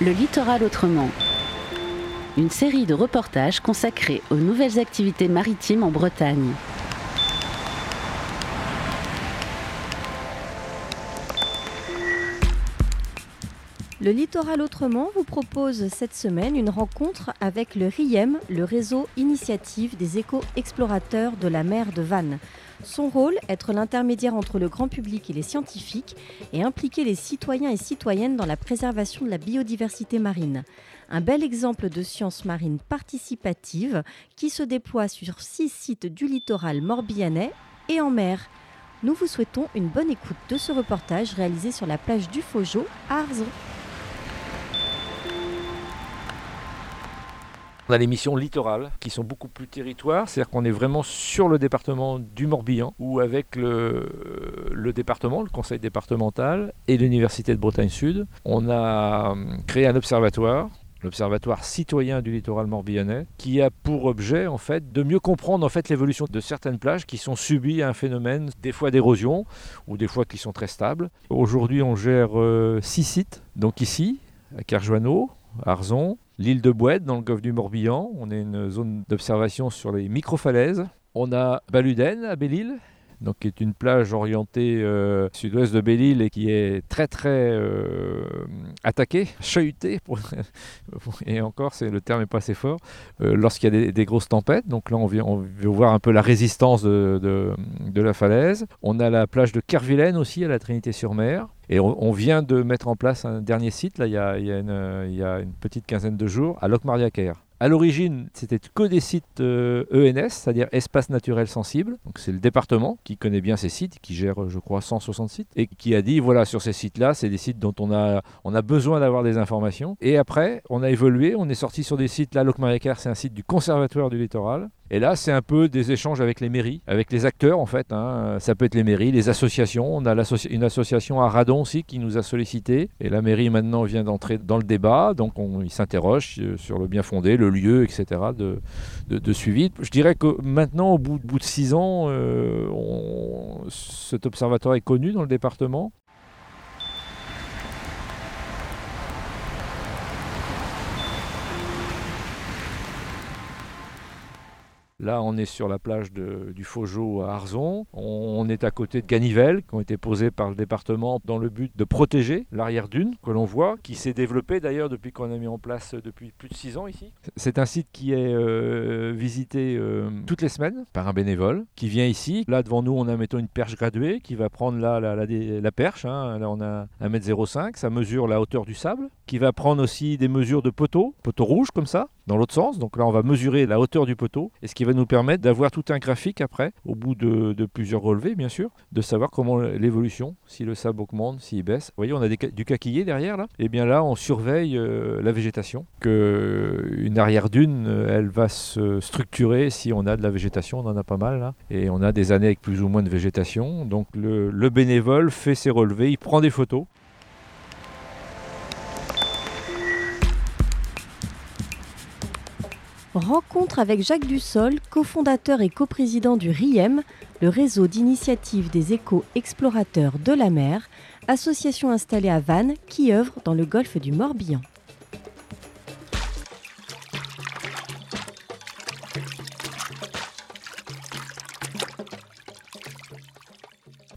Le littoral autrement. Une série de reportages consacrés aux nouvelles activités maritimes en Bretagne. Le Littoral Autrement vous propose cette semaine une rencontre avec le RIEM, le réseau initiative des éco-explorateurs de la mer de Vannes. Son rôle, être l'intermédiaire entre le grand public et les scientifiques et impliquer les citoyens et citoyennes dans la préservation de la biodiversité marine. Un bel exemple de science marine participative qui se déploie sur six sites du littoral morbihanais et en mer. Nous vous souhaitons une bonne écoute de ce reportage réalisé sur la plage du Faugeau à Arzon. On a les missions littorales qui sont beaucoup plus territoires, c'est-à-dire qu'on est vraiment sur le département du Morbihan, où avec le, département, le conseil départemental et l'université de Bretagne Sud, on a créé un observatoire l'Observatoire citoyen du littoral morbihanais, qui a pour objet en fait de mieux comprendre l'évolution de certaines plages qui sont subies à un phénomène des fois d'érosion ou des fois qui sont très stables. Aujourd'hui, on gère euh, six sites, donc ici à Kerjoineau, Arzon, l'île de Bouette dans le golfe du Morbihan. On est une zone d'observation sur les microfalaises. On a Baluden à Belle-Île, donc qui est une plage orientée euh, sud-ouest de Belle-Île et qui est très très euh, attaquée, chahutée, et encore c'est le terme n'est pas assez fort, euh, lorsqu'il y a des, grosses tempêtes. Donc là on vient, voir un peu la résistance de, de, la falaise. On a la plage de Kervilaine aussi à la Trinité-sur-Mer. Et on, vient de mettre en place un dernier site, là, il y a, une, petite quinzaine de jours, à Locmariaquer. À l'origine, c'était que des sites ENS, e c'est-à-dire espaces naturels sensibles. Donc c'est le département qui connaît bien ces sites, qui gère, je crois, 160 sites, et qui a dit voilà, sur ces sites-là, c'est des sites dont on a, on a besoin d'avoir des informations. Et après, on a évolué, on est sorti sur des sites. Là, Locmariaquer, c'est un site du Conservatoire du littoral. Et là, c'est un peu des échanges avec les mairies, avec les acteurs en fait. Hein. Ça peut être les mairies, les associations. On a une association à Radon aussi qui nous a sollicité. Et la mairie maintenant vient d'entrer dans le débat. Donc on, il s'interroge euh, sur le bien fondé, le lieu, etc. de, suivi. Je dirais que maintenant, au bout, bout de six ans, euh, cet observatoire est connu dans le département. Là, on est sur la plage du Faugeau à Arzon. On, est à côté de Ganivelles, qui ont été posées par le département dans le but de protéger l'arrière-dune que l'on voit, qui s'est développé d'ailleurs depuis qu'on a mis en place depuis plus de six ans ici. C'est un site qui est euh, visité euh, toutes les semaines par un bénévole qui vient ici. Là, devant nous, on a mettons une perche graduée qui va prendre là, la, la, perche. Hein. Là, on a 1m05, ça mesure la hauteur du sable, qui va prendre aussi des mesures de poteaux, poteaux rouges comme ça, dans l'autre sens. Donc là, on va mesurer la hauteur du poteau, et ce qui va nous permettre d'avoir tout un graphique après, au bout de, plusieurs relevés, bien sûr, de savoir comment l'évolution, si le sable augmente, s'il baisse. Vous voyez, on a du caquillé derrière là. Et eh bien là, on surveille euh, la végétation, que une arrière dune, euh, elle va se structurer si on a de la végétation, on en a pas mal là, et on a des années avec plus ou moins de végétation. Donc le bénévole fait ses relevés, il prend des photos. Rencontre avec Jacques Dussol, cofondateur et coprésident du RIEM, le réseau d'initiative des éco-explorateurs de la mer, association installée à Vannes qui œuvre dans le golfe du Morbihan.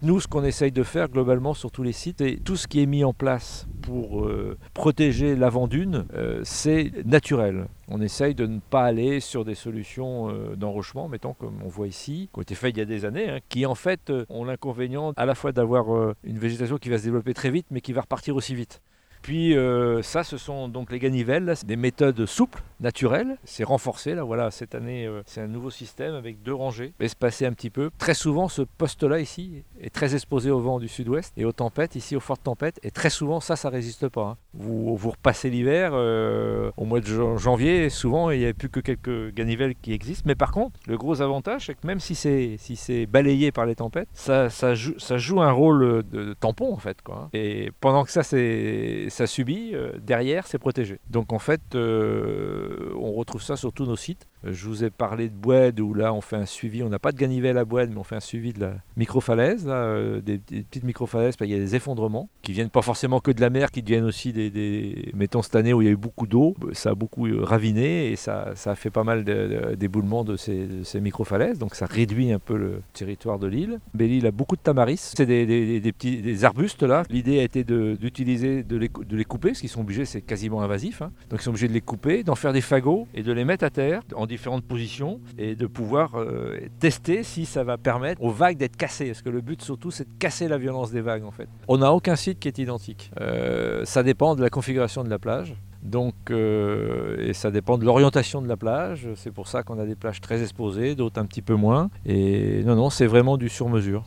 Nous, ce qu'on essaye de faire globalement sur tous les sites, et tout ce qui est mis en place pour euh, protéger l'avant-dune, euh, c'est naturel. On essaye de ne pas aller sur des solutions euh, d'enrochement, mettons comme on voit ici, qui ont été faites il y a des années, hein, qui en fait ont l'inconvénient à la fois d'avoir une végétation qui va se développer très vite, mais qui va repartir aussi vite. Puis euh, ça, ce sont donc les ganivelles, des méthodes souples, naturelles. C'est renforcé, là, voilà, cette année, euh, c'est un nouveau système avec deux rangées, espacées un petit peu. Très souvent, ce poste-là ici est très exposé au vent du sud-ouest et aux tempêtes, ici aux fortes tempêtes. Et très souvent, ça, ça résiste pas. Hein. Vous, vous repassez l'hiver, euh, au mois de janvier, souvent, il n'y a plus que quelques ganivelles qui existent. Mais par contre, le gros avantage, c'est que même si c'est si balayé par les tempêtes, ça, ça, joue, ça joue un rôle de, tampon, en fait. Hein. Et pendant que ça, c'est ça subit, euh, derrière, c'est protégé. Donc en fait, euh, on retrouve ça sur tous nos sites. Je vous ai parlé de Boued où là on fait un suivi, on n'a pas de ganivelle à Boued mais on fait un suivi de la microfalaise, là, des, petites microfalaises, il y a des effondrements qui viennent pas forcément que de la mer, qui deviennent aussi des, mettons cette année où il y a eu beaucoup d'eau, ça a beaucoup raviné et ça, a fait pas mal d'éboulements de, ces, de ces microfalaises, donc ça réduit un peu le territoire de l'île. Belle-Île a beaucoup de tamaris, c'est des, petits des arbustes là. L'idée a été d'utiliser de, les, de les couper, parce qu'ils sont obligés, c'est quasiment invasif, hein. donc ils sont obligés de les couper, d'en faire des fagots et de les mettre à terre en différentes positions et de pouvoir euh, tester si ça va permettre aux vagues d'être cassées, parce que le but surtout c'est de casser la violence des vagues en fait. On n'a aucun site qui est identique. Euh, ça dépend de la configuration de la plage. Donc, euh, et ça dépend de l'orientation de la plage. C'est pour ça qu'on a des plages très exposées, d'autres un petit peu moins. Et non, non, c'est vraiment du sur-mesure.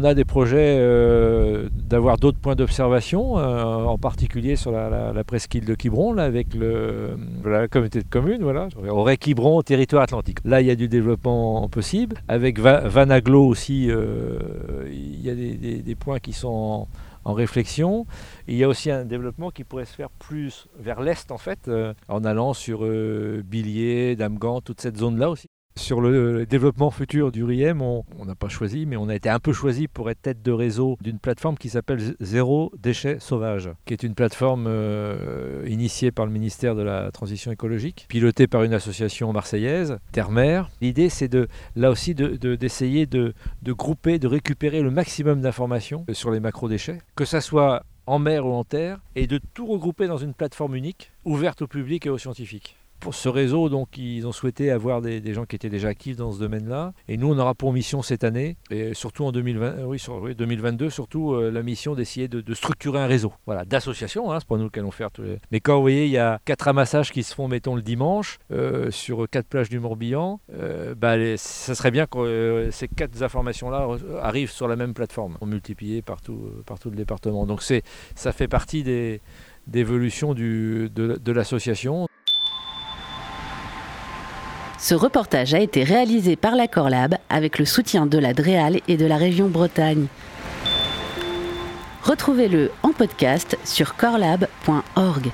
On a des projets euh, d'avoir d'autres points d'observation, euh, en particulier sur la, presqu'île de Quiberon, avec le, la communauté de communes, voilà, aurait Quiberon territoire atlantique. Là, il y a du développement possible. Avec Vanaglo aussi, euh, il y a des, points qui sont en, réflexion. Il y a aussi un développement qui pourrait se faire plus vers l'est, en fait, en allant sur Billiers, Damgan, toute cette zone-là aussi. Sur le développement futur du RIEM, on n'a pas choisi, mais on a été un peu choisi pour être tête de réseau d'une plateforme qui s'appelle Zéro Déchet Sauvage, qui est une plateforme euh, initiée par le ministère de la Transition écologique, pilotée par une association marseillaise, Terre-Mer. L'idée, c'est de, là aussi d'essayer de, de, grouper, de récupérer le maximum d'informations sur les macro-déchets, que ça soit en mer ou en terre, et de tout regrouper dans une plateforme unique, ouverte au public et aux scientifiques pour ce réseau, donc, ils ont souhaité avoir des, gens qui étaient déjà actifs dans ce domaine-là. Et nous, on aura pour mission cette année, et surtout en 2020, euh, oui, sur, 2022, surtout euh, la mission d'essayer de, structurer un réseau, voilà, d'associations. Hein, c'est pas nous qui allons faire tous les. Mais quand vous voyez, il y a quatre ramassages qui se font, mettons le dimanche, euh, sur quatre plages du Morbihan, bah, ça serait bien que ces quatre informations-là arrivent sur la même plateforme, multipliées partout, partout le département. Donc ça fait partie des d'évolution de, de l'association. Ce reportage a été réalisé par la Corlab avec le soutien de la DREAL et de la région Bretagne. Retrouvez-le en podcast sur corlab.org.